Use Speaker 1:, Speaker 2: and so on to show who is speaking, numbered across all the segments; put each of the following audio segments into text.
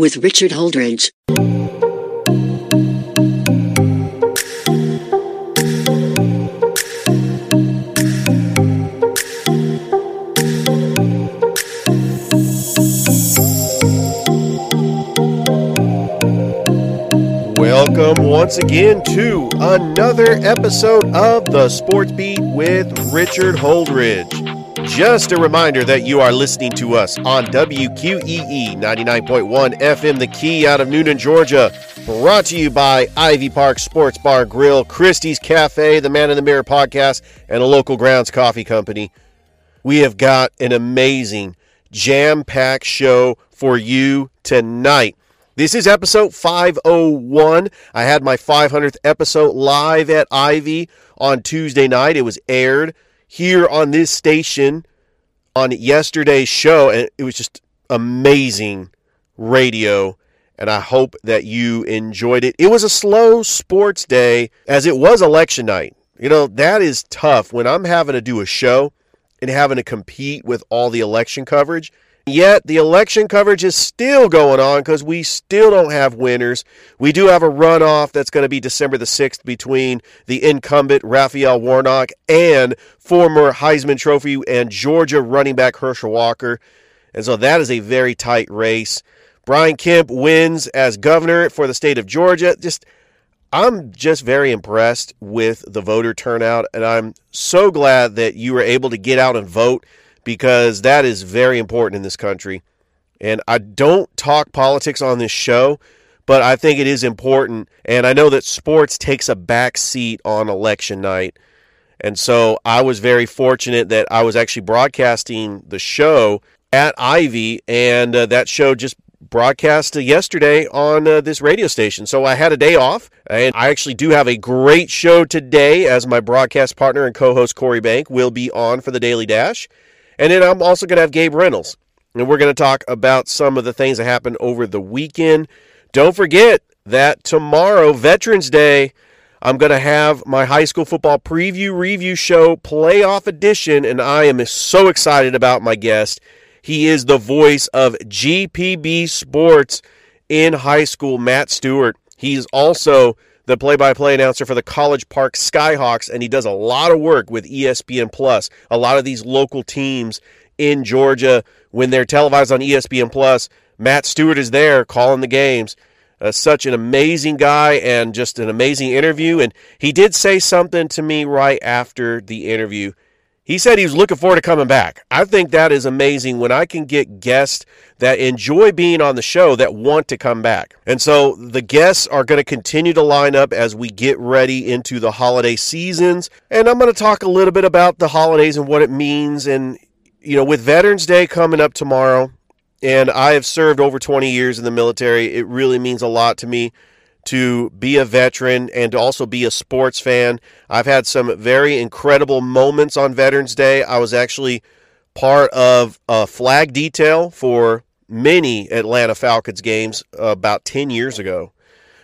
Speaker 1: with Richard Holdridge.
Speaker 2: Welcome once again to another episode of the Sports Beat with Richard Holdridge. Just a reminder that you are listening to us on WQEE 99.1 FM The Key out of Newnan, Georgia. Brought to you by Ivy Park Sports Bar Grill, Christie's Cafe, the Man in the Mirror podcast, and a local grounds coffee company. We have got an amazing jam packed show for you tonight. This is episode 501. I had my 500th episode live at Ivy on Tuesday night. It was aired here on this station on yesterday's show, and it was just amazing radio. And I hope that you enjoyed it. It was a slow sports day as it was election night. You know, that is tough when I'm having to do a show and having to compete with all the election coverage. Yet the election coverage is still going on because we still don't have winners. We do have a runoff that's going to be December the 6th between the incumbent Raphael Warnock and former Heisman Trophy and Georgia running back Herschel Walker. And so that is a very tight race. Brian Kemp wins as governor for the state of Georgia. Just I'm just very impressed with the voter turnout, and I'm so glad that you were able to get out and vote because that is very important in this country. And I don't talk politics on this show, but I think it is important. And I know that sports takes a back seat on election night. And so I was very fortunate that I was actually broadcasting the show at Ivy, and uh, that show just broadcast yesterday on uh, this radio station. So I had a day off, and I actually do have a great show today as my broadcast partner and co host Corey Bank will be on for the Daily Dash. And then I'm also going to have Gabe Reynolds. And we're going to talk about some of the things that happened over the weekend. Don't forget that tomorrow, Veterans Day, I'm going to have my high school football preview review show, playoff edition, and I am so excited about my guest. He is the voice of GPB Sports in high school, Matt Stewart. He's also the play-by-play announcer for the College Park Skyhawks, and he does a lot of work with ESPN Plus. A lot of these local teams in Georgia, when they're televised on ESPN Plus, Matt Stewart is there calling the games. Uh, such an amazing guy and just an amazing interview. And he did say something to me right after the interview. He said he was looking forward to coming back. I think that is amazing when I can get guests that enjoy being on the show that want to come back. And so the guests are going to continue to line up as we get ready into the holiday seasons. And I'm going to talk a little bit about the holidays and what it means. And, you know, with Veterans Day coming up tomorrow, and I have served over 20 years in the military, it really means a lot to me to be a veteran and to also be a sports fan. I've had some very incredible moments on Veterans Day. I was actually part of a flag detail for many Atlanta Falcons games about 10 years ago.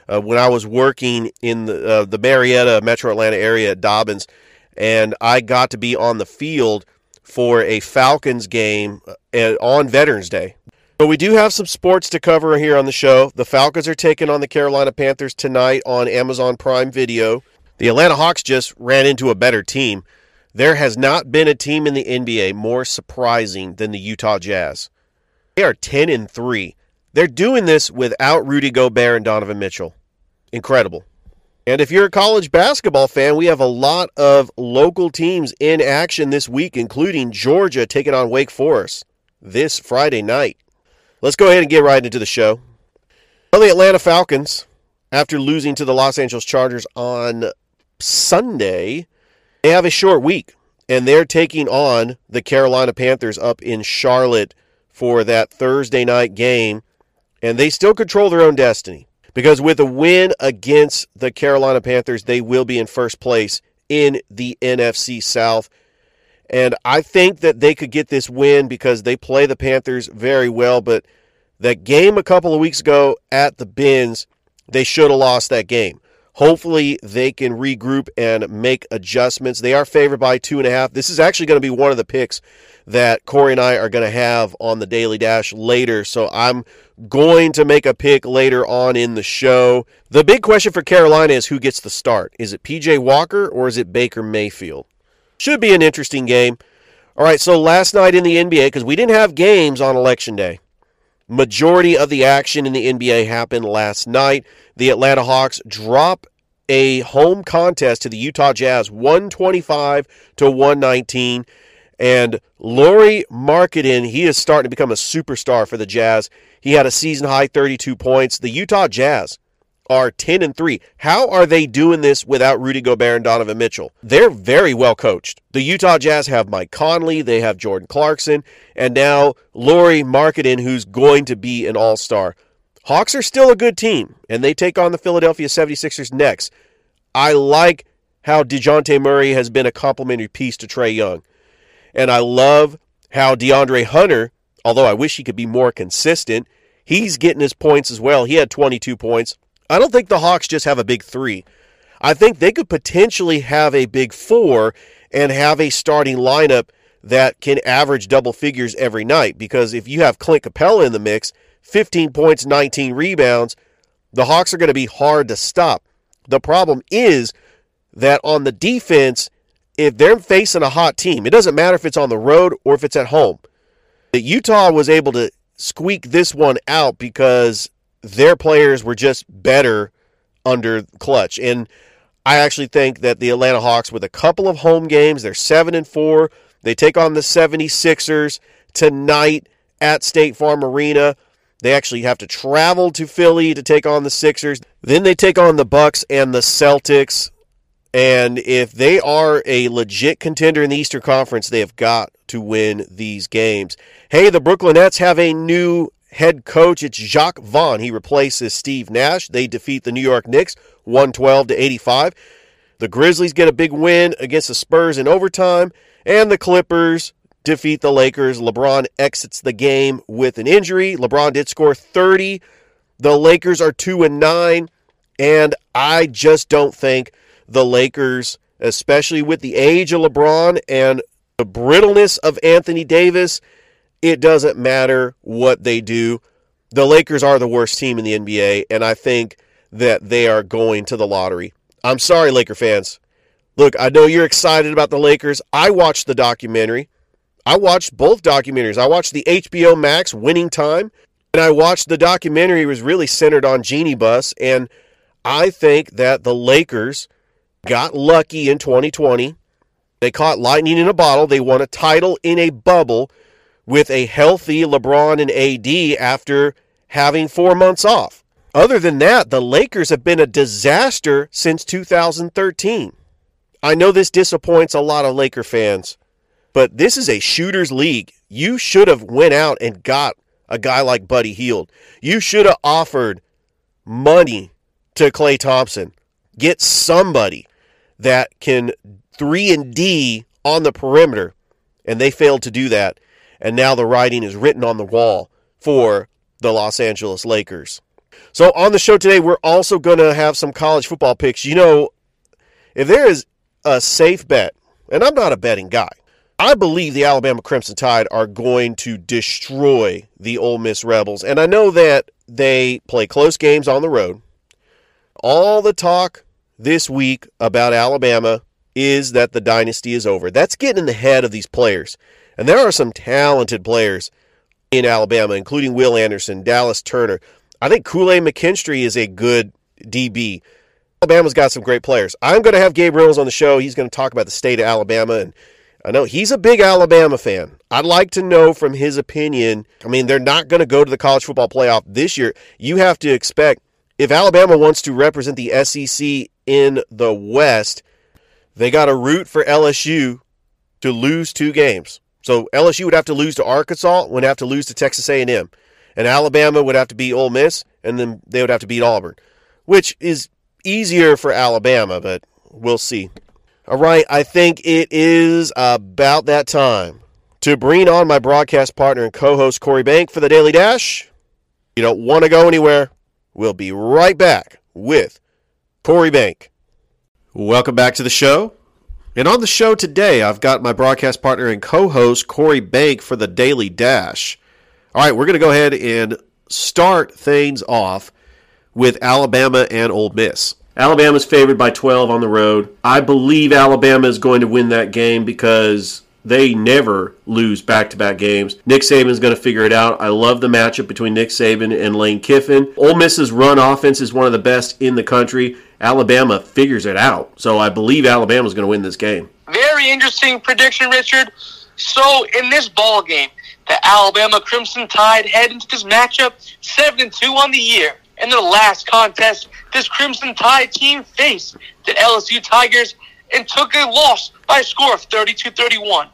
Speaker 2: Uh, when I was working in the, uh, the Marietta, Metro Atlanta area at Dobbins, and I got to be on the field for a Falcons game uh, on Veterans Day. But we do have some sports to cover here on the show. The Falcons are taking on the Carolina Panthers tonight on Amazon Prime Video. The Atlanta Hawks just ran into a better team. There has not been a team in the NBA more surprising than the Utah Jazz. They are 10 and 3. They're doing this without Rudy Gobert and Donovan Mitchell. Incredible. And if you're a college basketball fan, we have a lot of local teams in action this week, including Georgia taking on Wake Forest this Friday night. Let's go ahead and get right into the show. Well, the Atlanta Falcons, after losing to the Los Angeles Chargers on Sunday, they have a short week, and they're taking on the Carolina Panthers up in Charlotte for that Thursday night game, and they still control their own destiny. because with a win against the Carolina Panthers, they will be in first place in the NFC South. And I think that they could get this win because they play the Panthers very well. But that game a couple of weeks ago at the Bins, they should have lost that game. Hopefully, they can regroup and make adjustments. They are favored by two and a half. This is actually going to be one of the picks that Corey and I are going to have on the Daily Dash later. So I'm going to make a pick later on in the show. The big question for Carolina is who gets the start. Is it PJ Walker or is it Baker Mayfield? Should be an interesting game. All right, so last night in the NBA, because we didn't have games on Election Day, majority of the action in the NBA happened last night. The Atlanta Hawks drop a home contest to the Utah Jazz 125 to 119 and Lauri Markkanen, he is starting to become a superstar for the Jazz. He had a season high 32 points. The Utah Jazz are 10 and 3. How are they doing this without Rudy Gobert and Donovan Mitchell? They're very well coached. The Utah Jazz have Mike Conley, they have Jordan Clarkson, and now Lauri Markkanen, who's going to be an all star. Hawks are still a good team, and they take on the Philadelphia 76ers next. I like how DeJounte Murray has been a complementary piece to Trae Young. And I love how DeAndre Hunter, although I wish he could be more consistent, he's getting his points as well. He had 22 points. I don't think the Hawks just have a big three. I think they could potentially have a big four and have a starting lineup that can average double figures every night. Because if you have Clint Capela in the mix, 15 points, 19 rebounds, the Hawks are going to be hard to stop. The problem is that on the defense, if they're facing a hot team, it doesn't matter if it's on the road or if it's at home. Utah was able to squeak this one out because their players were just better under clutch. And I actually think that the Atlanta Hawks, with a couple of home games, they're 7 and 4. They take on the 76ers tonight at State Farm Arena. They actually have to travel to Philly to take on the Sixers. Then they take on the Bucks and the Celtics. And if they are a legit contender in the Eastern Conference, they have got to win these games. Hey, the Brooklyn Nets have a new head coach. It's Jacque Vaughn. He replaces Steve Nash. They defeat the New York Knicks 112 to 85. The Grizzlies get a big win against the Spurs in overtime, and the Clippers defeat the Lakers. LeBron exits the game with an injury. LeBron did score 30. The Lakers are 2 and 9, and I just don't think the Lakers, especially with the age of LeBron and the brittleness of Anthony Davis, it doesn't matter what they do. The Lakers are the worst team in the NBA, and I think that they are going to the lottery. I'm sorry, Laker fans. Look, I know you're excited about the Lakers. I watched the documentary. I watched both documentaries. I watched the HBO Max Winning Time, and I watched the documentary it was really centered on Jeanie Buss and I think that the Lakers got lucky in 2020. They caught lightning in a bottle. They won a title in a bubble with a healthy LeBron and AD after having four months off. Other than that, the Lakers have been a disaster since 2013. I know this disappoints a lot of Laker fans, but this is a shooters league. You should have went out and got a guy like Buddy Hield. You should have offered money to Klay Thompson. Get somebody that can 3 and D on the perimeter, and they failed to do that. And now the writing is written on the wall for the Los Angeles Lakers. So on the show today, we're also going to have some college football picks. You know, if there is a safe bet, and I'm not a betting guy, I believe the Alabama Crimson Tide are going to destroy the Ole Miss Rebels. And I know that they play close games on the road. All the talk this week about Alabama is that the dynasty is over. That's getting in the head of these players. And there are some talented players in Alabama, including Will Anderson, Dallas Turner. I think Kool Aid McKinstry is a good DB. Alabama's got some great players. I'm going to have Gabe Reynolds on the show. He's going to talk about the state of Alabama. And I know he's a big Alabama fan. I'd like to know from his opinion. I mean, they're not going to go to the college football playoff this year. You have to expect if Alabama wants to represent the SEC in the West, they got to root for LSU to lose two games. So LSU would have to lose to Arkansas, would have to lose to Texas A&M. and Alabama would have to beat Ole Miss, and then they would have to beat Auburn, which is easier for Alabama, but we'll see. All right, I think it is about that time to bring on my broadcast partner and co host, Corey Bank, for the Daily Dash. You don't want to go anywhere. We'll be right back with Corey Bank. Welcome back to the show. And on the show today, I've got my broadcast partner and co host, Corey Bank, for the Daily Dash. All right, we're going to go ahead and start things off with Alabama and Ole Miss. Alabama's favored by 12 on the road. I believe Alabama is going to win that game because they never lose back to back games. Nick Saban's going to figure it out. I love the matchup between Nick Saban and Lane Kiffin. Ole Miss's run offense is one of the best in the country. Alabama figures it out. So I believe Alabama's going to win this game.
Speaker 3: Very interesting prediction, Richard. So in this ball game, the Alabama Crimson Tide head into this matchup 7 and 2 on the year. In their last contest, this Crimson Tide team faced the LSU Tigers and took a loss by a score of 32 31.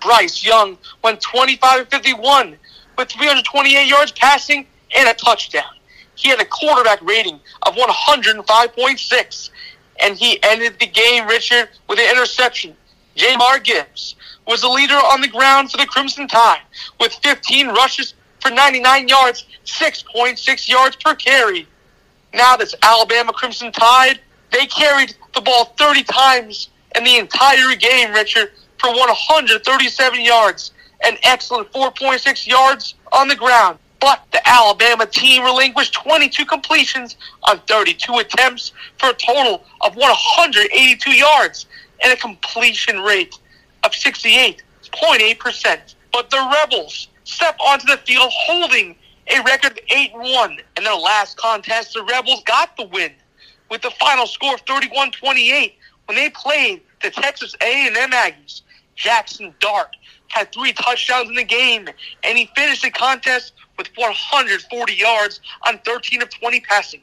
Speaker 3: Bryce Young went 25 and 51 with 328 yards passing and a touchdown. He had a quarterback rating of 105.6, and he ended the game, Richard, with an interception. Jahmyr Gibbs was the leader on the ground for the Crimson Tide with 15 rushes for 99 yards, 6.6 yards per carry. Now this Alabama Crimson Tide, they carried the ball 30 times in the entire game, Richard, for 137 yards, an excellent 4.6 yards on the ground. But the Alabama team relinquished 22 completions on 32 attempts for a total of 182 yards and a completion rate of 68.8%. But the Rebels step onto the field holding a record of 8 1. In their last contest, the Rebels got the win with the final score of 31 28 when they played the Texas A&M Aggies. Jaxson Dart had three touchdowns in the game, and he finished the contest with 440 yards on 13 of 20 passing,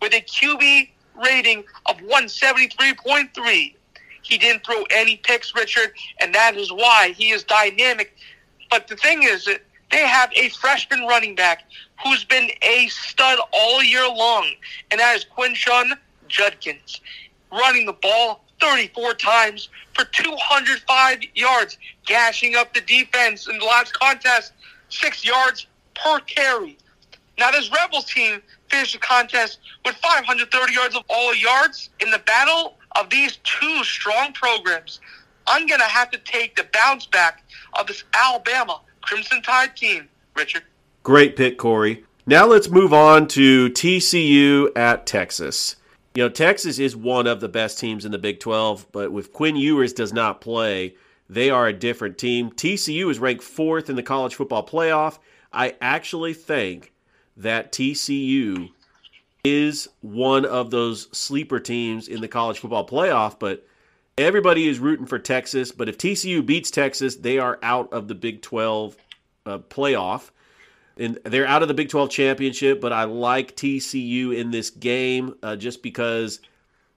Speaker 3: with a QB rating of 173.3. He didn't throw any picks, Richard, and that is why he is dynamic. But the thing is that they have a freshman running back who's been a stud all year long, and that is Quinshon Judkins, running the ball 34 times for 205 yards, gashing up the defense in the last contest, six yards per carry. Now, this Rebels team finished the contest with 530 yards of all yards. In the battle of these two strong programs, I'm going to have to take the bounce back of this Alabama Crimson Tide team, Richard.
Speaker 2: Great pick, Corey. Now let's move on to TCU at Texas. You know, Texas is one of the best teams in the Big 12, but with Quinn Ewers does not play, they are a different team. TCU is ranked fourth in the college football playoff. I actually think that TCU is one of those sleeper teams in the college football playoff, but everybody is rooting for Texas. But if TCU beats Texas, they are out of the Big 12 uh, playoff. And they're out of the Big 12 championship, but I like TCU in this game uh, just because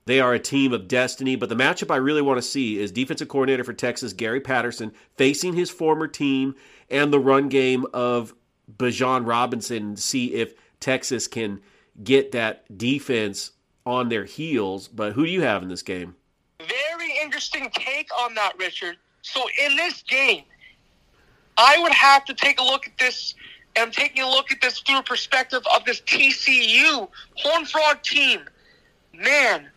Speaker 2: they are a team of destiny. But the matchup I really want to see is defensive coordinator for Texas, Gary Patterson, facing his former team and the run game of Bijan Robinson, see if Texas can get that defense on their heels. But who do you have in this game?
Speaker 3: Very interesting take on that, Richard. So in this game, I would have to take a look at this, and I'm taking a look at this through a perspective of this TCU Horn Frog team. Man,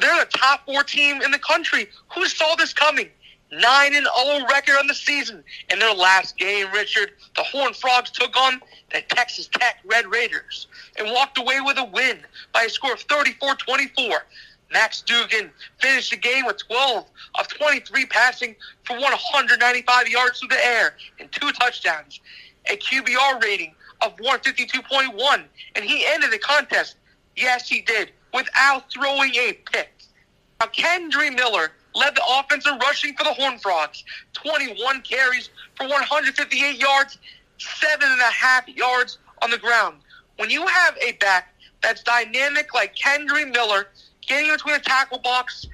Speaker 3: they're the top four team in the country. Who saw this coming? 9 and 0 record on the season. In their last game, Richard, the Horn Frogs took on the Texas Tech Red Raiders and walked away with a win by a score of 34 24. Max Duggan finished the game with 12 of 23 passing for 195 yards through the air and two touchdowns, a QBR rating of 152.1, and he ended the contest, yes, he did, without throwing a pick. Now, Kendre Miller led the offense in rushing for the Horn Frogs, 21 carries for 158 yards, seven and a half yards on the ground. When you have a back that's dynamic like Kendre Miller, getting between the tackle box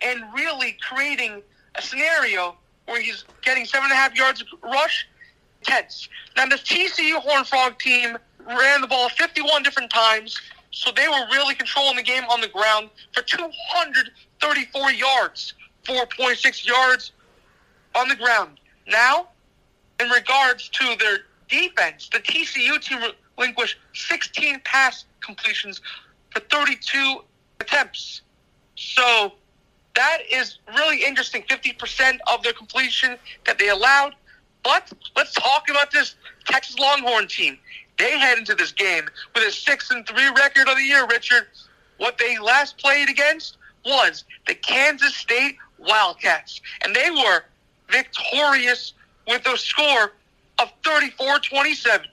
Speaker 3: and really creating a scenario where he's getting seven and a half yards rush, tense. Now, this TCU Horn Frog team, ran the ball 51 different times, so they were really controlling the game on the ground for 234 yards, 4.6 yards on the ground. Now, in regards to their defense, the TCU team relinquished 16 pass completions for 32 attempts. So that is really interesting. 50% of their completion that they allowed. But let's talk about this Texas Longhorn team. They head into this game with a six and three record of the year, Richard. What they last played against was the Kansas State Wildcats, and they were victorious with a score of 34-27.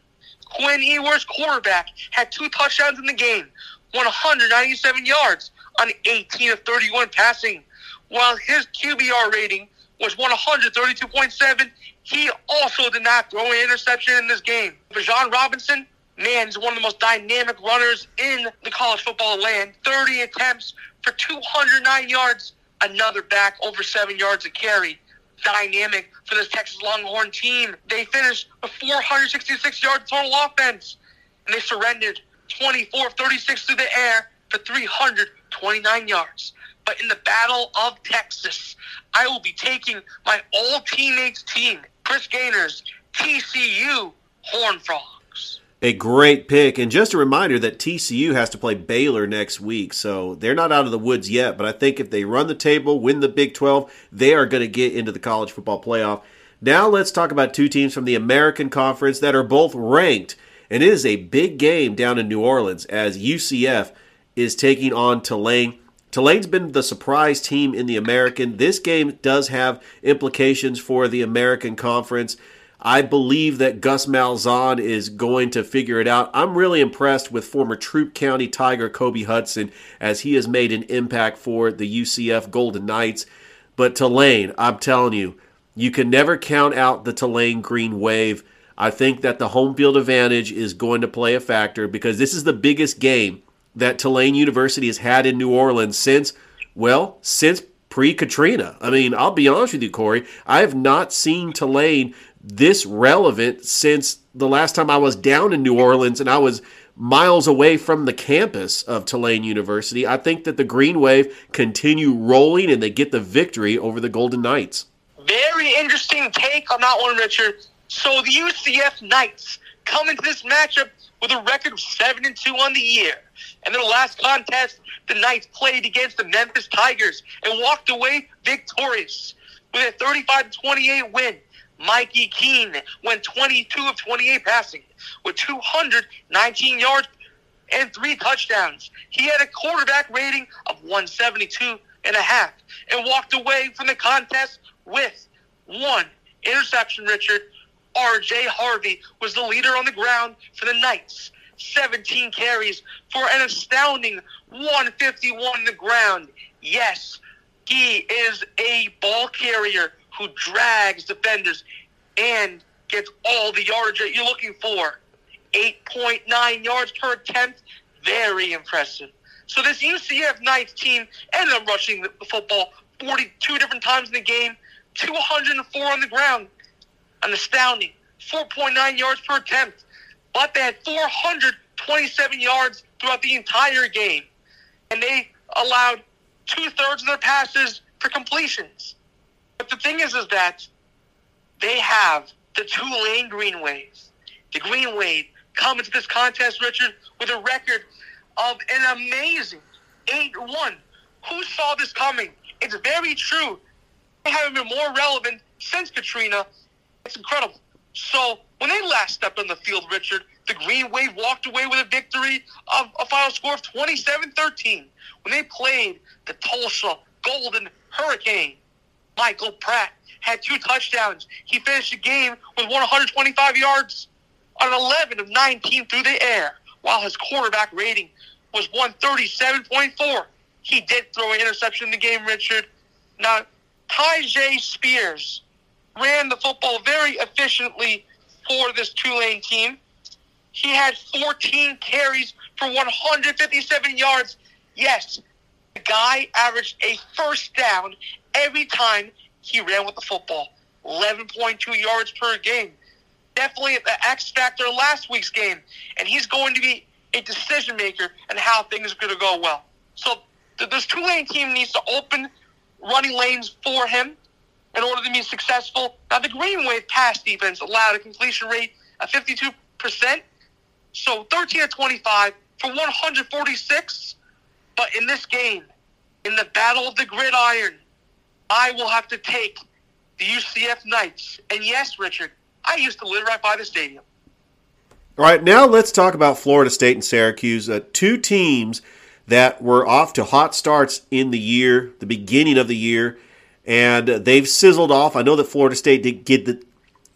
Speaker 3: Quinn Ewers, quarterback, had two touchdowns in the game, 197 yards on 18 of 31 passing. While his QBR rating was 132.7, he also did not throw an interception in this game. Bijan Robinson, man, is one of the most dynamic runners in the college football land. 30 attempts for 209 yards. Another back over seven yards a carry. Dynamic for this Texas Longhorn team. They finished with 466 yards total offense, and they surrendered 24 36 through the air for 329 yards. But in the Battle of Texas, I will be taking my all teammates team, Chris Gainer's TCU Horn Frogs.
Speaker 2: A great pick. And just a reminder that TCU has to play Baylor next week. So they're not out of the woods yet. But I think if they run the table, win the Big 12, they are going to get into the college football playoff. Now let's talk about two teams from the American Conference that are both ranked. And it is a big game down in New Orleans as UCF is taking on Tulane. Tulane's been the surprise team in the American. This game does have implications for the American Conference. I believe that Gus Malzahn is going to figure it out. I'm really impressed with former Troup County Tiger Kobe Hudson as he has made an impact for the UCF Golden Knights. But Tulane, I'm telling you, you can never count out the Tulane Green Wave. I think that the home field advantage is going to play a factor because this is the biggest game that Tulane University has had in New Orleans since, well, since pre Katrina. I mean, I'll be honest with you, Corey. I have not seen Tulane this relevant since the last time I was down in New Orleans and I was miles away from the campus of Tulane University. I think that the Green Wave continue rolling and they get the victory over the Golden Knights.
Speaker 3: Very interesting take on that one, Richard. So the UCF Knights come into this matchup with a record of seven and two on the year. And their last contest, the Knights played against the Memphis Tigers and walked away victorious with a 35-28 win. Mikey Keene went 22 of 28 passing with 219 yards and three touchdowns. He had a quarterback rating of 172 and a half and walked away from the contest with one interception, Richard. RJ Harvey was the leader on the ground for the Knights. 17 carries for an astounding 151 on the ground. Yes, he is a ball carrier who drags defenders and gets all the yardage that you're looking for. 8.9 yards per attempt. Very impressive. So this UCF Knights team ended up rushing the football 42 different times in the game, 204 on the ground. An astounding 4.9 yards per attempt. But they had 427 yards throughout the entire game. And they allowed two thirds of their passes for completions. But the thing is, is that they have the two lane greenways. The Green Wave come into this contest, Richard, with a record of an amazing 8-1. Who saw this coming? It's very true. They haven't been more relevant since Katrina. It's incredible. So when they last stepped on the field, Richard, the Green Wave walked away with a victory of a final score of 27-13. When they played the Tulsa Golden Hurricane, Michael Pratt had two touchdowns. He finished the game with 125 yards on 11 of 19 through the air, while his quarterback rating was 137.4. He did throw an interception in the game, Richard. Now, Tyjae Spears ran the football very efficiently for this Tulane team. He had 14 carries for 157 yards. Yes, the guy averaged a first down every time he ran with the football. 11.2 yards per game. definitely the X factor last week's game, and he's going to be a decision maker and how things are going to go well. So th- this Tulane team needs to open running lanes for him in order to be successful. Now the Green Wave pass defense allowed a completion rate of 52%, so 13 of 25 for 146. But in this game, in the battle of the gridiron, I will have to take the UCF Knights. And yes, Richard, I used to live right by the stadium.
Speaker 2: All right, now let's talk about Florida State and Syracuse, uh, two teams that were off to hot starts in the year, the beginning of the year, and they've sizzled off. I know that Florida State did get the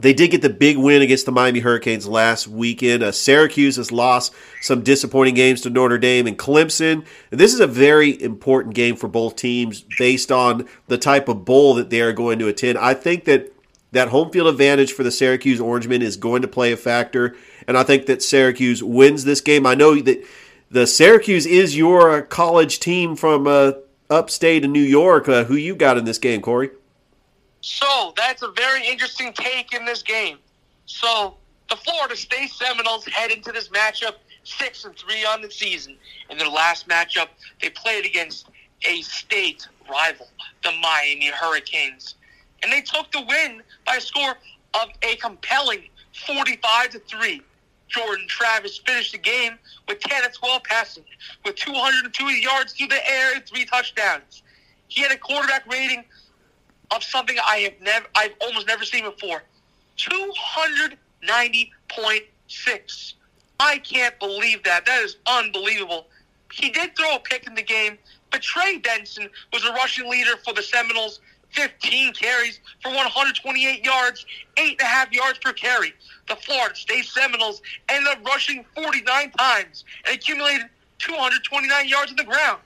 Speaker 2: they did get the big win against the Miami Hurricanes last weekend. Uh, Syracuse has lost some disappointing games to Notre Dame and Clemson. And this is a very important game for both teams based on the type of bowl that they are going to attend. I think that that home field advantage for the Syracuse Orangemen is going to play a factor, and I think that Syracuse wins this game. I know that the Syracuse is your college team from uh, upstate in New York. Uh, who you got in this game, Corey?
Speaker 3: So that's a very interesting take in this game. So the Florida State Seminoles head into this matchup six and three on the season. In their last matchup, they played against a state rival, the Miami Hurricanes, and they took the win by a score of a compelling 45 to three. Jordan Travis finished the game with 10 of 12 passing, with 202 yards through the air and three touchdowns. He had a quarterback rating of something I have never, I've almost never seen before. 290.6. I can't believe that. That is unbelievable. He did throw a pick in the game, but Trey Benson was a rushing leader for the Seminoles. 15 carries for 128 yards, eight and a half yards per carry. The Florida State Seminoles ended up rushing 49 times and accumulated 229 yards on the ground.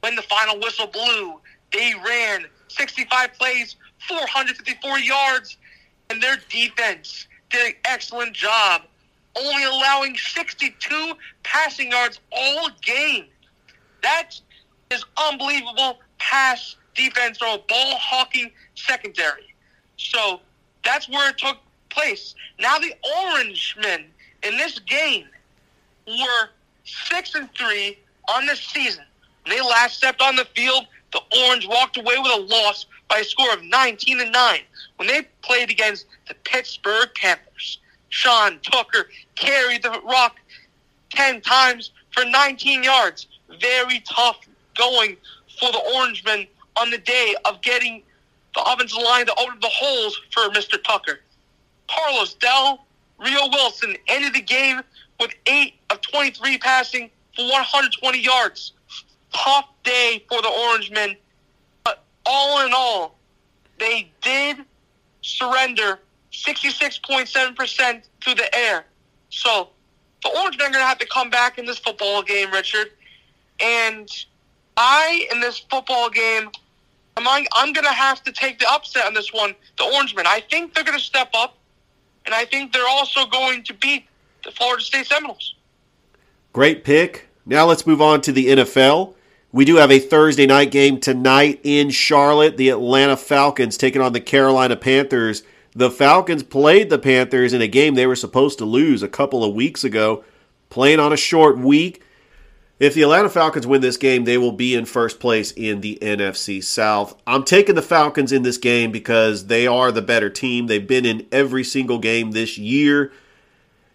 Speaker 3: When the final whistle blew, they ran 65 plays, 454 yards, and their defense did an excellent job, only allowing 62 passing yards all game. That is unbelievable pass defense or a ball hawking secondary. So that's where it took place. Now the Orangemen in this game were six and three on the season. When they last stepped on the field, the Orange walked away with a loss by a score of 19 to 9 when they played against the Pittsburgh Panthers. Sean Tucker carried the rock 10 times for 19 yards. Very tough going for the Orangemen on the day of getting the offensive line to open the holes for Mr. Tucker. Carlos Dell, Rio Wilson ended the game with 8 of 23 passing for 120 yards. Tough day for the Orangemen, but all in all, they did surrender 66.7% through the air. So the Orangemen are going to have to come back in this football game, Richard. And I, in this football game, I'm, I'm going to have to take the upset on this one, the Orangemen. I think they're going to step up, and I think they're also going to beat the Florida State Seminoles.
Speaker 2: Great pick. Now let's move on to the NFL. We do have a Thursday night game tonight in Charlotte. The Atlanta Falcons taking on the Carolina Panthers. The Falcons played the Panthers in a game they were supposed to lose a couple of weeks ago, playing on a short week. If the Atlanta Falcons win this game, they will be in first place in the NFC South. I'm taking the Falcons in this game because they are the better team. They've been in every single game this year.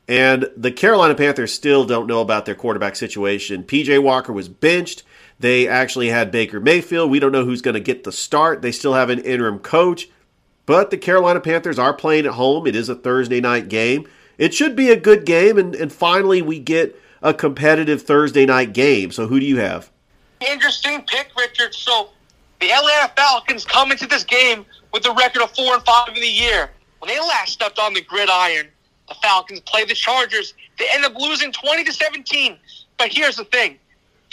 Speaker 2: And the Carolina Panthers still don't know about their quarterback situation. PJ Walker was benched. They actually had Baker Mayfield. We don't know who's going to get the start. They still have an interim coach. But the Carolina Panthers are playing at home. It is a Thursday night game. It should be a good game. And, and finally, we get a competitive Thursday night game. So who do you have?
Speaker 3: Interesting pick, Richard. So the Atlanta Falcons come into this game with a record of four and five in the year. When they last stepped on the gridiron, the Falcons played the Chargers. They end up losing twenty to seventeen. But here's the thing: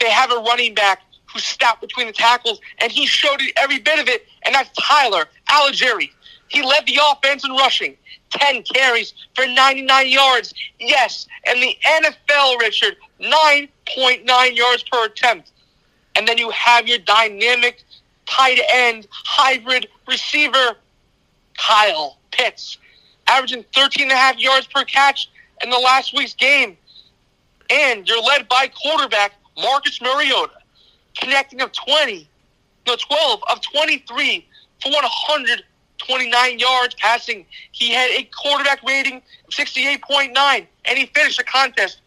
Speaker 3: they have a running back who stopped between the tackles, and he showed it every bit of it. And that's Tyler Allgeier. He led the offense in rushing. 10 carries for 99 yards. Yes, and the NFL, Richard, 9.9 yards per attempt. And then you have your dynamic tight end hybrid receiver, Kyle Pitts. averaging 13 and a half yards per catch in the last week's game. And you're led by quarterback Marcus Mariota, connecting of 20, no, 12 of 23 for 129 yards passing. He had a quarterback rating of 68.9, and he finished the contest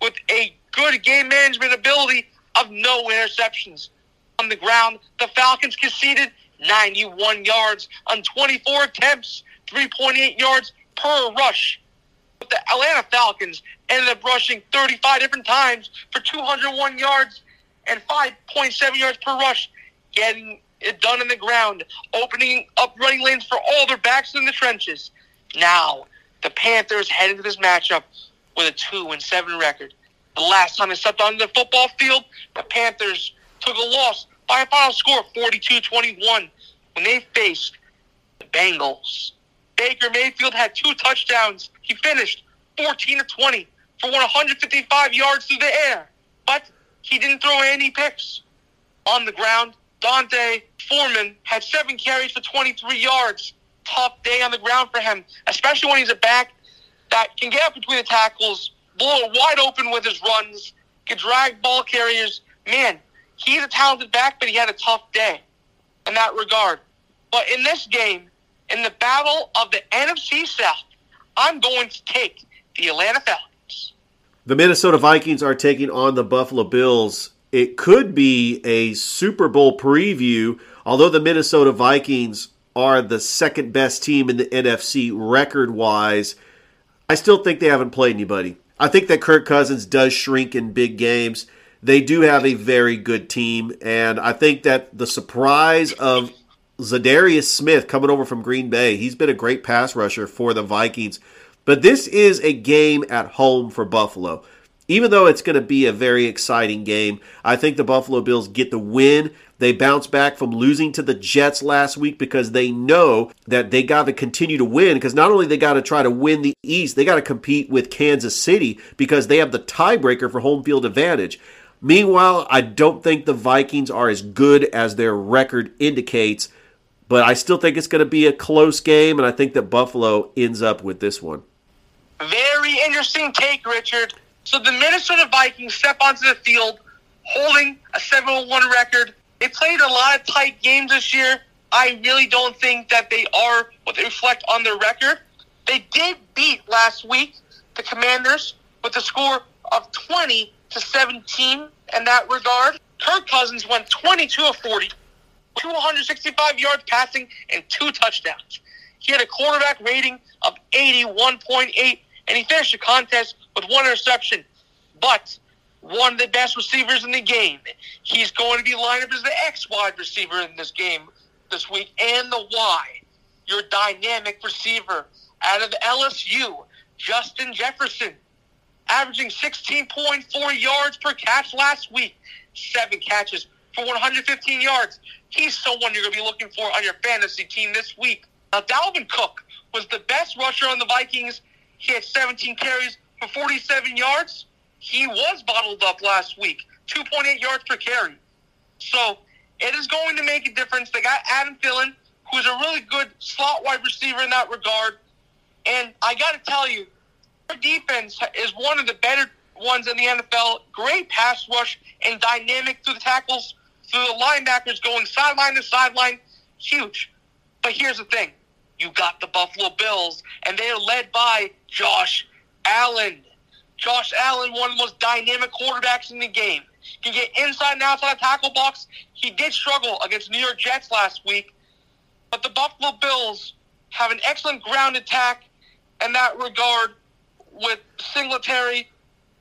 Speaker 3: with a good game management ability of no interceptions. On the ground, the Falcons conceded 91 yards on 24 attempts, 3.8 yards per rush. But the Atlanta Falcons ended up rushing 35 different times for 201 yards and 5.7 yards per rush, getting it done in the ground, opening up running lanes for all their backs in the trenches. Now, the Panthers head into this matchup with a 2 and 7 record. The last time they stepped onto the football field, the Panthers took a loss by a final score of 42 21 when they faced the Bengals. Baker Mayfield had two touchdowns. He finished 14 to 20 for 155 yards through the air, but he didn't throw any picks. On the ground, D'Onta Foreman had seven carries for 23 yards. Tough day on the ground for him, especially when he's a back that can get up between the tackles, blow it wide open with his runs, can drag ball carriers. Man, he's a talented back, but he had a tough day in that regard. But in this game, in the battle of the NFC South, I'm going to take the Atlanta Falcons.
Speaker 2: The Minnesota Vikings are taking on the Buffalo Bills. It could be a Super Bowl preview, although the Minnesota Vikings are the second best team in the NFC record wise. I still think they haven't played anybody. I think that Kirk Cousins does shrink in big games. They do have a very good team, and I think that the surprise of Za'Darius Smith coming over from Green Bay, he's been a great pass rusher for the Vikings. But this is a game at home for Buffalo. Even though it's going to be a very exciting game, I think the Buffalo Bills get the win. They bounce back from losing to the Jets last week because they know that they got to continue to win because not only they got to try to win the East, they got to compete with Kansas City because they have the tiebreaker for home field advantage. Meanwhile, I don't think the Vikings are as good as their record indicates, but I still think it's going to be a close game, and I think that Buffalo ends up with this one.
Speaker 3: Very interesting take, Richard. So the Minnesota Vikings step onto the field holding a 7 1 record. They played a lot of tight games this year. I really don't think that they are what they reflect on their record. They did beat last week the Commanders with a score of 20 to 17 in that regard. Kirk Cousins went 22 of 40, 265 yards passing, and two touchdowns. He had a quarterback rating of 81.8, and he finished the contest with one interception. But one of the best receivers in the game. He's going to be lined up as the X wide receiver in this game this week, and the Y. Your dynamic receiver out of LSU, Justin Jefferson, averaging 16.4 yards per catch last week, seven catches for 115 yards. He's someone you're going to be looking for on your fantasy team this week. Now, Dalvin Cook was the best rusher on the Vikings. He had 17 carries for 47 yards. He was bottled up last week, 2.8 yards per carry. So it is going to make a difference. They got Adam Thielen, who's a really good slot wide receiver in that regard. And I got to tell you, their defense is one of the better ones in the NFL. Great pass rush and dynamic through the tackles, through the linebackers going sideline to sideline. Huge. But here's the thing you got the Buffalo Bills, and they are led by Josh Allen. Josh Allen, one of the most dynamic quarterbacks in the game. Can get inside and outside the tackle box. He did struggle against New York Jets last week, but the Buffalo Bills have an excellent ground attack in that regard with Singletary.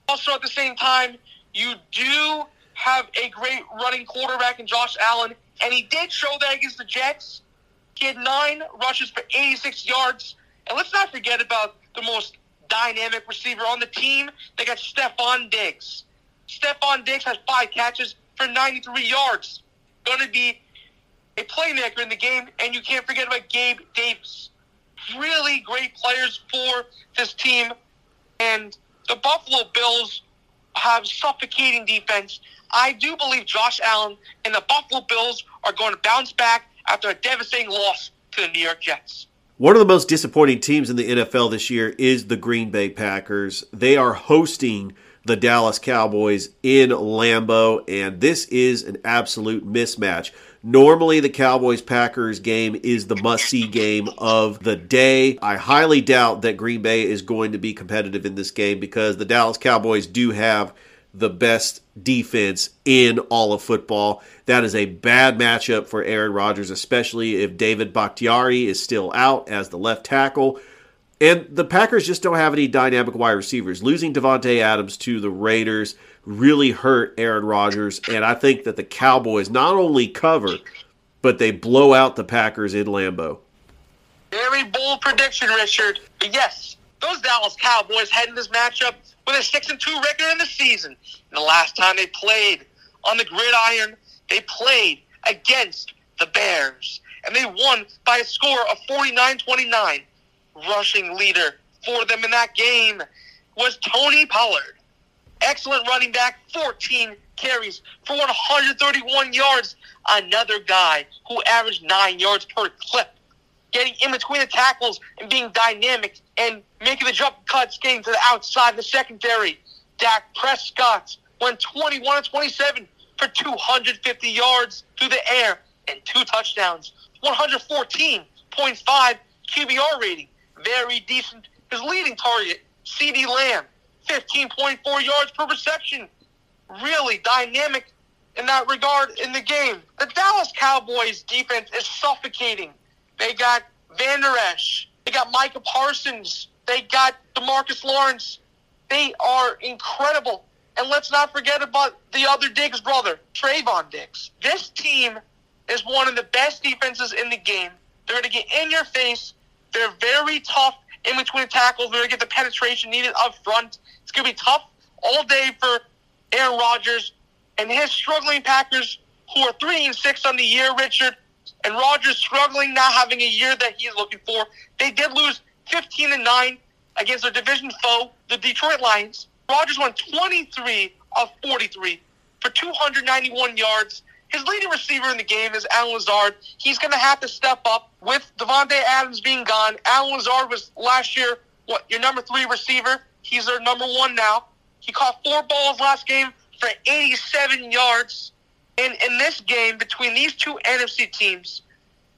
Speaker 3: Also, at the same time, you do have a great running quarterback in Josh Allen, and he did show that against the Jets. He had nine rushes for 86 yards. And let's not forget about the most dynamic receiver on the team. They got Stefon Diggs. Stefon Diggs has five catches for 93 yards. Going to be a playmaker in the game. And you can't forget about Gabe Davis. Really great players for this team. And the Buffalo Bills have suffocating defense. I do believe Josh Allen and the Buffalo Bills are going to bounce back after a devastating loss to the New York Jets.
Speaker 2: One of the most disappointing teams in the NFL this year is the Green Bay Packers. They are hosting the Dallas Cowboys in Lambeau, and this is an absolute mismatch. Normally, the Cowboys Packers game is the must see game of the day. I highly doubt that Green Bay is going to be competitive in this game because the Dallas Cowboys do have the best defense in all of football. That is a bad matchup for Aaron Rodgers, especially if David Bakhtiari is still out as the left tackle. And the Packers just don't have any dynamic wide receivers. Losing Davante Adams to the Raiders really hurt Aaron Rodgers, and I think that the Cowboys not only cover, but they blow out the Packers in Lambeau.
Speaker 3: Very bold prediction, Richard. Yes, those Dallas Cowboys head in this matchup with a six and two record in the season. And the last time they played on the gridiron, they played against the Bears, and they won by a score of 49-29. Rushing leader for them in that game was Tony Pollard. Excellent running back, 14 carries for 131 yards. Another guy who averaged nine yards per clip. Getting in between the tackles and being dynamic and making the jump cuts, getting to the outside, of the secondary. Dak Prescott went 21 to 27 for 250 yards through the air and two touchdowns. 114.5 QBR rating. Very decent. His leading target, CeeDee Lamb, 15.4 yards per reception. Really dynamic in that regard in the game. The Dallas Cowboys defense is suffocating. They got Vander Esch. They got Micah Parsons. They got Demarcus Lawrence. They are incredible. And let's not forget about the other Diggs brother, Trevon Diggs. This team is one of the best defenses in the game. They're going to get in your face. They're very tough in between tackles. They're going to get the penetration needed up front. It's going to be tough all day for Aaron Rodgers and his struggling Packers, who are three and six on the year. Richard and Rodgers struggling, not having a year that he's looking for. They did lose 15 and nine against their division foe, the Detroit Lions. Rodgers won 23 of 43 for 291 yards. His leading receiver in the game is Allen Lazard. He's going to have to step up with Davante Adams being gone. Allen Lazard was last year what your number three receiver. He's their number one now. He caught four balls last game for 87 yards. And in this game between these two NFC teams,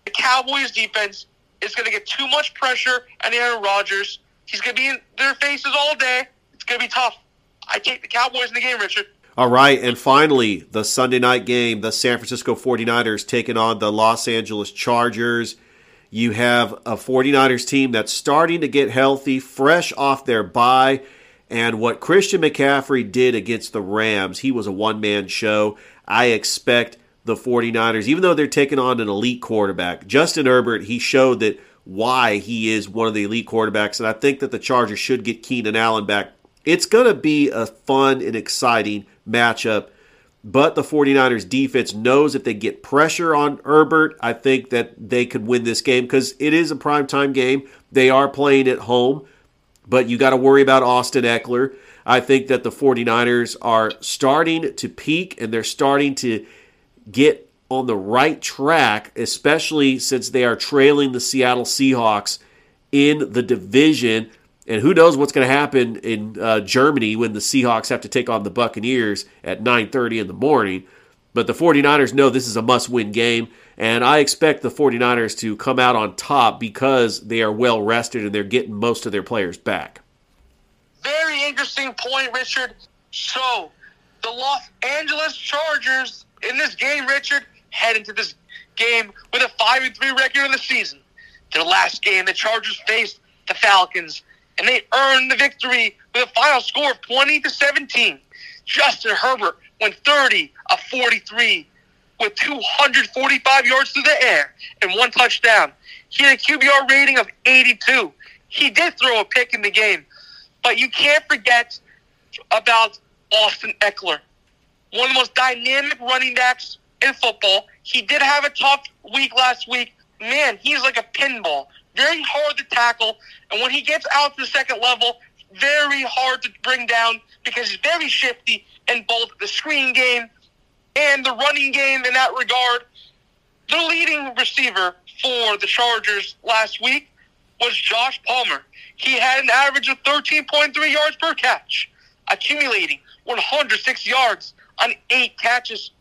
Speaker 3: the Cowboys defense is going to get too much pressure on Aaron Rodgers. He's going to be in their faces all day. It's going to be tough. I take the Cowboys in the game, Richard.
Speaker 2: All right, and finally, the Sunday night game, the San Francisco 49ers taking on the Los Angeles Chargers. You have a 49ers team that's starting to get healthy, fresh off their bye. And what Christian McCaffrey did against the Rams, he was a one man show. I expect the 49ers, even though they're taking on an elite quarterback, Justin Herbert, he showed that why he is one of the elite quarterbacks. And I think that the Chargers should get Keenan Allen back. It's going to be a fun and exciting matchup. But the 49ers defense knows if they get pressure on Herbert, I think that they could win this game because it is a primetime game. They are playing at home, but you got to worry about Austin Ekeler. I think that the 49ers are starting to peak and they're starting to get on the right track, especially since they are trailing the Seattle Seahawks in the division. And who knows what's going to happen in uh, Germany when the Seahawks have to take on the Buccaneers at 9:30 in the morning. But the 49ers know this is a must-win game, and I expect the 49ers to come out on top because they are well rested and they're getting most of their players back.
Speaker 3: Very interesting point, Richard. So, the Los Angeles Chargers in this game, Richard, head into this game with a 5 and 3 record in the season. Their last game, the Chargers faced the Falcons and they earned the victory with a final score of 20 to 17. Justin Herbert went 30 of 43 with 245 yards through the air and one touchdown. He had a QBR rating of 82. He did throw a pick in the game, but you can't forget about Austin Ekeler, one of the most dynamic running backs in football. He did have a tough week last week. Man, he's like a pinball very hard to tackle, and when he gets out to the second level, very hard to bring down because he's very shifty in both the screen game and the running game in that regard. The leading receiver for the Chargers last week was Josh Palmer. He had an average of 13.3 yards per catch, accumulating 106 yards on eight catches.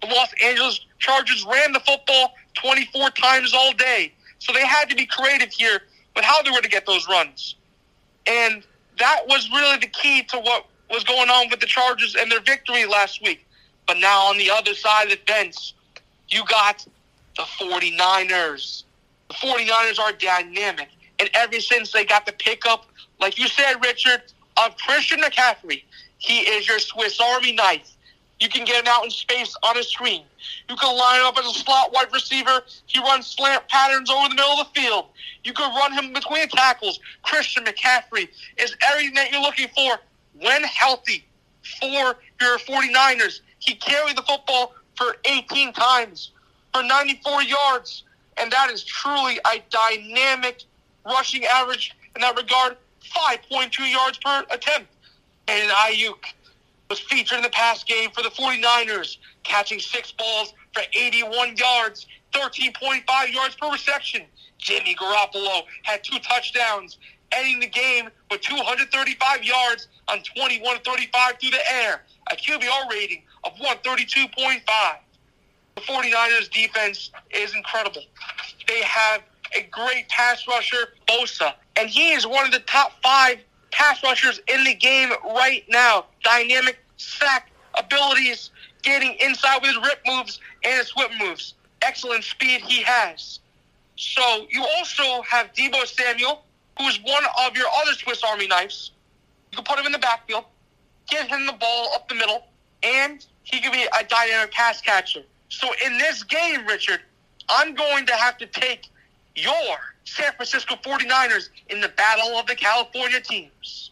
Speaker 3: The Los Angeles Chargers ran the football 24 times all day. So they had to be creative here with how they were to get those runs. And that was really the key to what was going on with the Chargers and their victory last week. But now on the other side of the fence, you got the 49ers. The 49ers are dynamic. And ever since they got the pickup, like you said, Richard, of Christian McCaffrey, he is your Swiss Army knife. You can get him out in space on a screen. You can line him up as a slot wide receiver. He runs slant patterns over the middle of the field. You can run him between tackles. Christian McCaffrey is everything that you're looking for when healthy for your 49ers. He carried the football for 18 times for 94 yards. And that is truly a dynamic rushing average in that regard 5.2 yards per attempt. And Aiyuk was featured in the pass game for the 49ers, catching six balls for 81 yards, 13.5 yards per reception. Jimmy Garoppolo had two touchdowns, ending the game with 235 yards on 21 35 through the air, a QBR rating of 132.5. The 49ers defense is incredible. They have a great pass rusher, Bosa, and he is one of the top five pass rushers in the game right now. Dynamic sack abilities, getting inside with his rip moves and his whip moves. Excellent speed he has. So you also have Deebo Samuel, who's one of your other Swiss Army knives. You can put him in the backfield, get him the ball up the middle, and he can be a dynamic pass catcher. So in this game, Richard, I'm going to have to take your San Francisco 49ers in the battle of the California teams.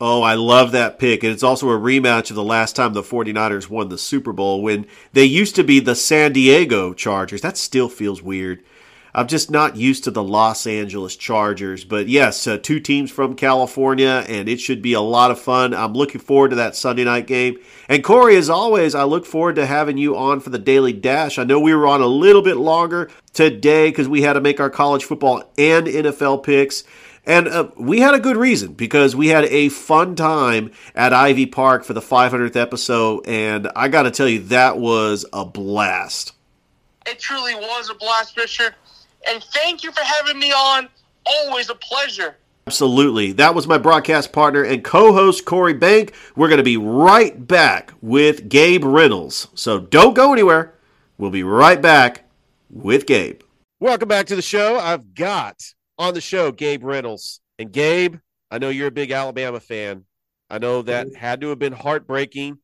Speaker 2: Oh, I love that pick. And it's also a rematch of the last time the 49ers won the Super Bowl when they used to be the San Diego Chargers. That still feels weird. I'm just not used to the Los Angeles Chargers. But yes, uh, two teams from California, and it should be a lot of fun. I'm looking forward to that Sunday night game. And Corey, as always, I look forward to having you on for the Daily Dash. I know we were on a little bit longer today because we had to make our college football and NFL picks. And uh, we had a good reason because we had a fun time at Ivy Park for the 500th episode. And I got to tell you, that was a blast.
Speaker 3: It truly was a blast, Richard. And thank you for having me on. Always a pleasure.
Speaker 2: Absolutely. That was my broadcast partner and co host, Corey Bank. We're going to be right back with Gabe Reynolds. So don't go anywhere. We'll be right back with Gabe. Welcome back to the show. I've got on the show Gabe Reynolds. And Gabe, I know you're a big Alabama fan. I know that had to have been heartbreaking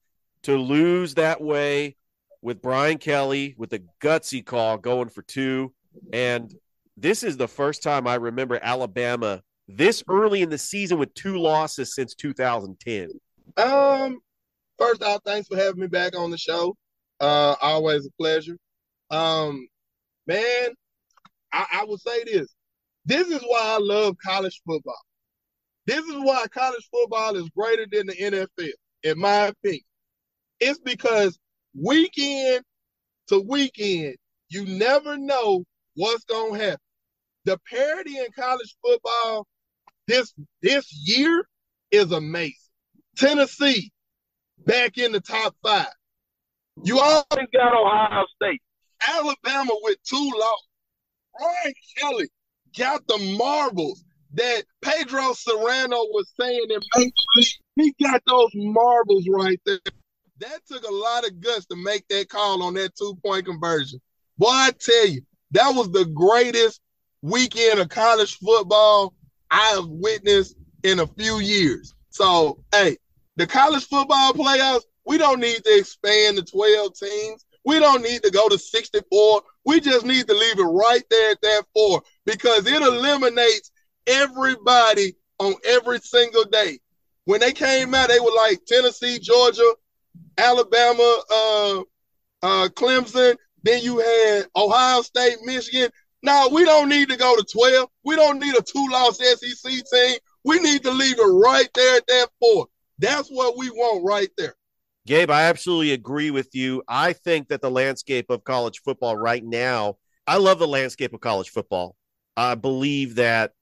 Speaker 2: to lose that way with Brian Kelly with a gutsy call going for two. And this is the first time I remember Alabama this early in the season with two losses since 2010.
Speaker 4: Um, first off, thanks for having me back on the show. Uh, always a pleasure. Um, man, I, I would say this. This is why I love college football. This is why college football is greater than the NFL, in my opinion. It's because weekend to weekend, you never know what's gonna happen. The parity in college football this this year is amazing. Tennessee back in the top five. You always got Ohio State. Alabama with two losses. Brian Kelly got the marbles that Pedro Cerrano was saying in Major League. He got those marbles right there. That took a lot of guts to make that call on that two point conversion. Boy, I tell you, that was the greatest weekend of college football I have witnessed in a few years. So, hey, the college football playoffs, we don't need to expand to 12 teams. We don't need to go to 64. We just need to leave it right there at that four because it eliminates everybody on every single day. When they came out, they were like Tennessee, Georgia, Alabama, uh, uh, Clemson. Then you had Ohio State, Michigan. Now we don't need to go to 12. We don't need a two-loss SEC team. We need to leave it right there at that four. That's what we want right there.
Speaker 2: Gabe, I absolutely agree with you. I think that the landscape of college football right now, I love the landscape of college football. I believe that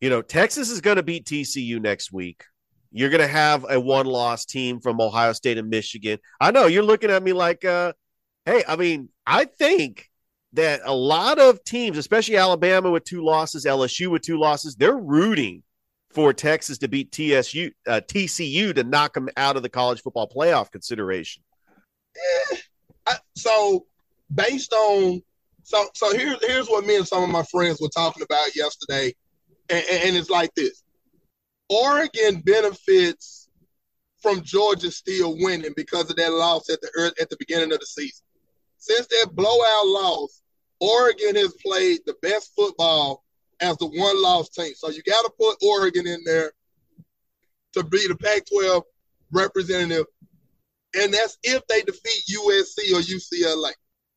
Speaker 2: you know, Texas is going to beat TCU next week. You're going to have a one loss team from Ohio State and Michigan. I know you're looking at me like, uh, hey, I mean, I think that a lot of teams, especially Alabama with two losses, LSU with two losses, they're rooting for Texas to beat TSU, uh, TCU to knock them out of the college football playoff consideration.
Speaker 4: Eh, I, so based on so so here, here's what me and some of my friends were talking about yesterday, and, and it's like this: Oregon benefits from Georgia still winning because of that loss at the at the beginning of the season. Since that blowout loss, Oregon has played the best football as the one loss team. So you got to put Oregon in there to be the Pac 12 representative. And that's if they defeat USC or UCLA.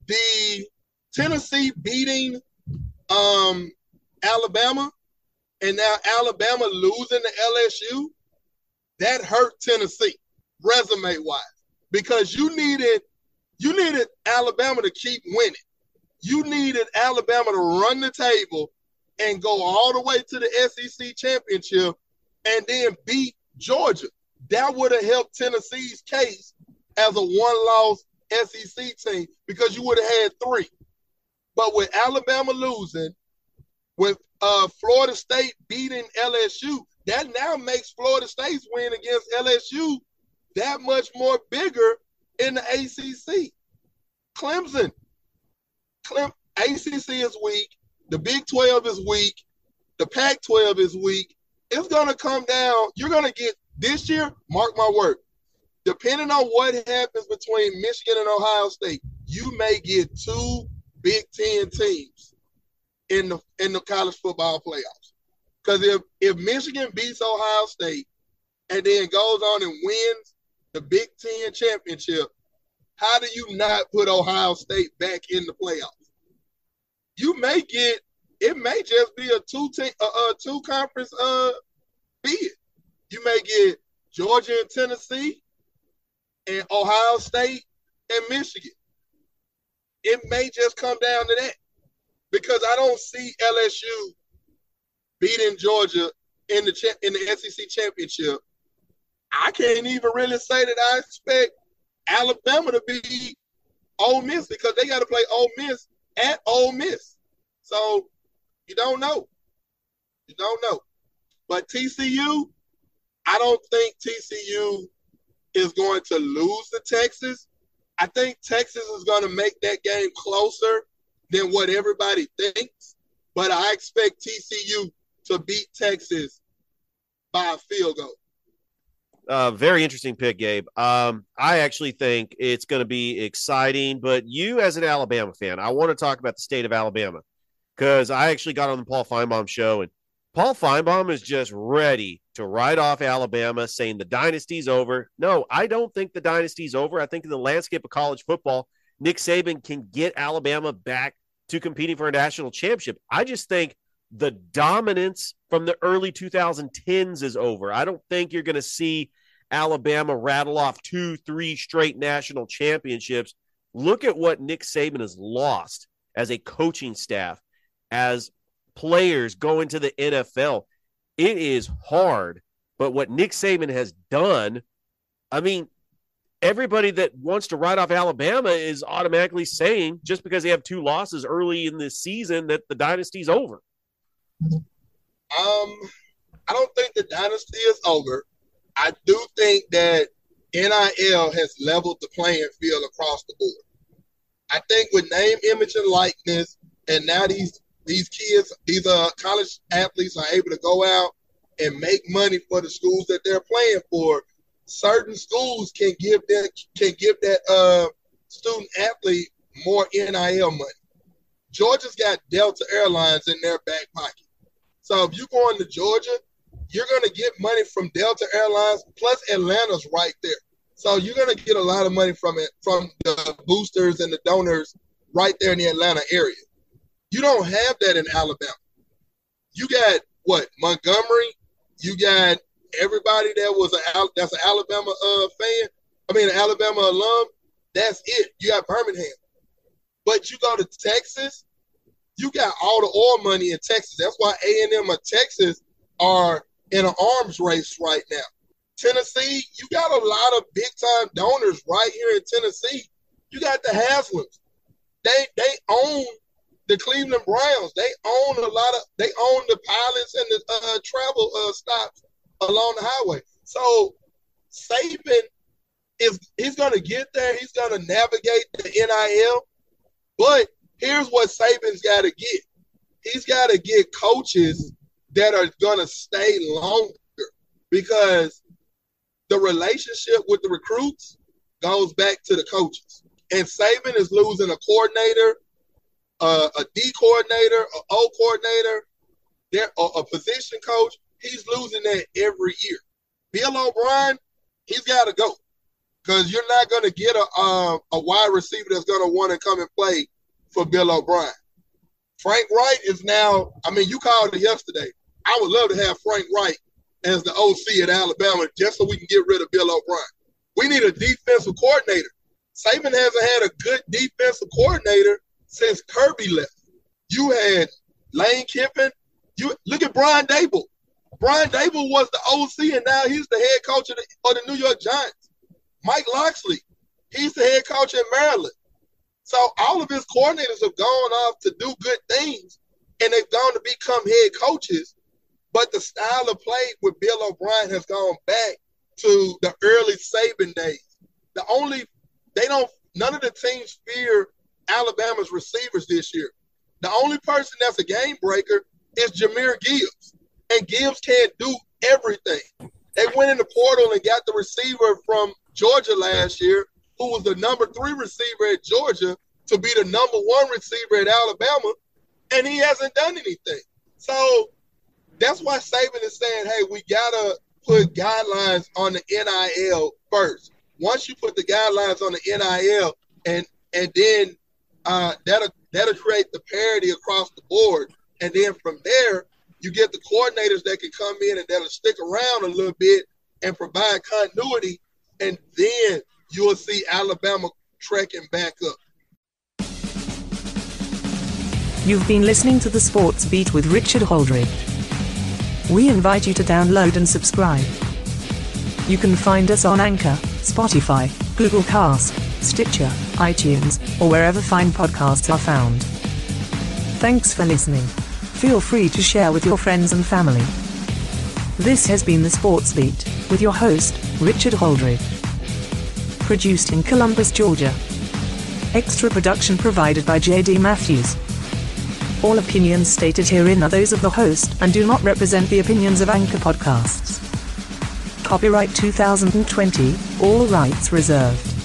Speaker 4: The Tennessee beating um, Alabama and now Alabama losing to LSU, that hurt Tennessee resume wise because you needed you needed Alabama to keep winning. You needed Alabama to run the table and go all the way to the SEC championship and then beat Georgia. That would have helped Tennessee's case as a one loss SEC team because you would have had three. But with Alabama losing, with uh, Florida State beating LSU, that now makes Florida State's win against LSU that much more bigger in the ACC. Clemson, Clem, ACC is weak. The Big 12 is weak. The Pac 12 is weak. It's going to come down. You're going to get this year, mark my word, depending on what happens between Michigan and Ohio State, you may get two Big Ten teams in the in the college football playoffs. Because if if Michigan beats Ohio State and then goes on and wins the Big Ten championship, how do you not put Ohio State back in the playoffs? you may get it may just be a two team uh, uh two conference uh bid. You may get Georgia and Tennessee and Ohio State and Michigan. It may just come down to that because I don't see LSU beating Georgia in the in the SEC championship. I can't even really say that I expect Alabama to be Ole Miss because they got to play Ole Miss at Ole Miss. So you don't know. You don't know. But TCU, I don't think TCU is going to lose to Texas. I think Texas is going to make that game closer than what everybody thinks. But I expect TCU to beat Texas by a field goal.
Speaker 2: Uh, very interesting pick, Gabe. Um, I actually think it's going to be exciting. But you, as an Alabama fan, I want to talk about the state of Alabama because I actually got on the Paul Finebaum show and Paul Finebaum is just ready to write off Alabama, saying the dynasty's over. No, I don't think the dynasty's over. I think in the landscape of college football, Nick Saban can get Alabama back to competing for a national championship. I just think the dominance from the early 2010s is over. I don't think you're going to see Alabama rattle off two, three straight national championships. Look at what Nick Saban has lost as a coaching staff as players go into the NFL. It is hard, but what Nick Saban has done, I mean, everybody that wants to write off Alabama is automatically saying just because they have two losses early in this season that the dynasty's over.
Speaker 4: Um, I don't think the dynasty is over. I do think that NIL has leveled the playing field across the board. I think with name, image, and likeness, and now these these kids, these uh, college athletes are able to go out and make money for the schools that they're playing for. Certain schools can give that can give that uh, student athlete more NIL money. Georgia's got Delta Airlines in their back pocket. So if you're going to Georgia, you're going to get money from Delta Airlines plus Atlanta's right there. So you're going to get a lot of money from it from the boosters and the donors right there in the Atlanta area. You don't have that in Alabama. You got what Montgomery. You got everybody that was a that's an Alabama uh, fan. I mean, an Alabama alum. That's it. You got Birmingham, but you go to Texas. You got all the oil money in Texas. That's why A and M of Texas are in an arms race right now. Tennessee, you got a lot of big time donors right here in Tennessee. You got the Haslams. They they own the Cleveland Browns. They own a lot of they own the pilots and the uh, travel uh, stops along the highway. So Saban is he's gonna get there. He's gonna navigate the NIL. But here's what Saban's got to get. He's got to get coaches that are gonna stay longer because the relationship with the recruits goes back to the coaches. And Saban is losing a coordinator, uh, a D coordinator, an O coordinator, a, a position coach. He's losing that every year. Bill O'Brien, he's got to go because you're not going to get a um, a wide receiver that's going to want to come and play for Bill O'Brien. Frank Reich is now. I mean, you called it yesterday. I would love to have Frank Reich as the OC at Alabama just so we can get rid of Bill O'Brien. We need a defensive coordinator. Saban hasn't had a good defensive coordinator since Kirby left. You had Lane Kiffin. You look at Brian Daboll. Brian Daboll was the OC, and now he's the head coach of the, of the New York Giants. Mike Locksley, he's the head coach in Maryland. So all of his coordinators have gone off to do good things, and they've gone to become head coaches. But the style of play with Bill O'Brien has gone back to the early Saban days. The only they don't none of the teams fear Alabama's receivers this year. The only person that's a game breaker is Jahmyr Gibbs. And Gibbs can't do everything. They went in the portal and got the receiver from Georgia last year, who was the number three receiver at Georgia, to be the number one receiver at Alabama, and he hasn't done anything. So that's why Saban is saying, hey, we gotta put guidelines on the NIL first. Once you put the guidelines on the NIL, and and then uh, that'll that'll create the parity across the board, and then from there you get the coordinators that can come in and that'll stick around a little bit and provide continuity, and then you'll see Alabama trekking back up.
Speaker 5: You've been listening to the Sports Beat with Richard Holdridge. We invite you to download and subscribe. You can find us on Anchor, Spotify, Google Cast, Stitcher, iTunes, or wherever fine podcasts are found. Thanks for listening. Feel free to share with your friends and family. This has been the Sports Beat with your host, Richard Holdridge. Produced in Columbus, Georgia. Extra production provided by JD Matthews. All opinions stated herein are those of the host and do not represent the opinions of Anchor Podcasts. Copyright 2020, all rights reserved.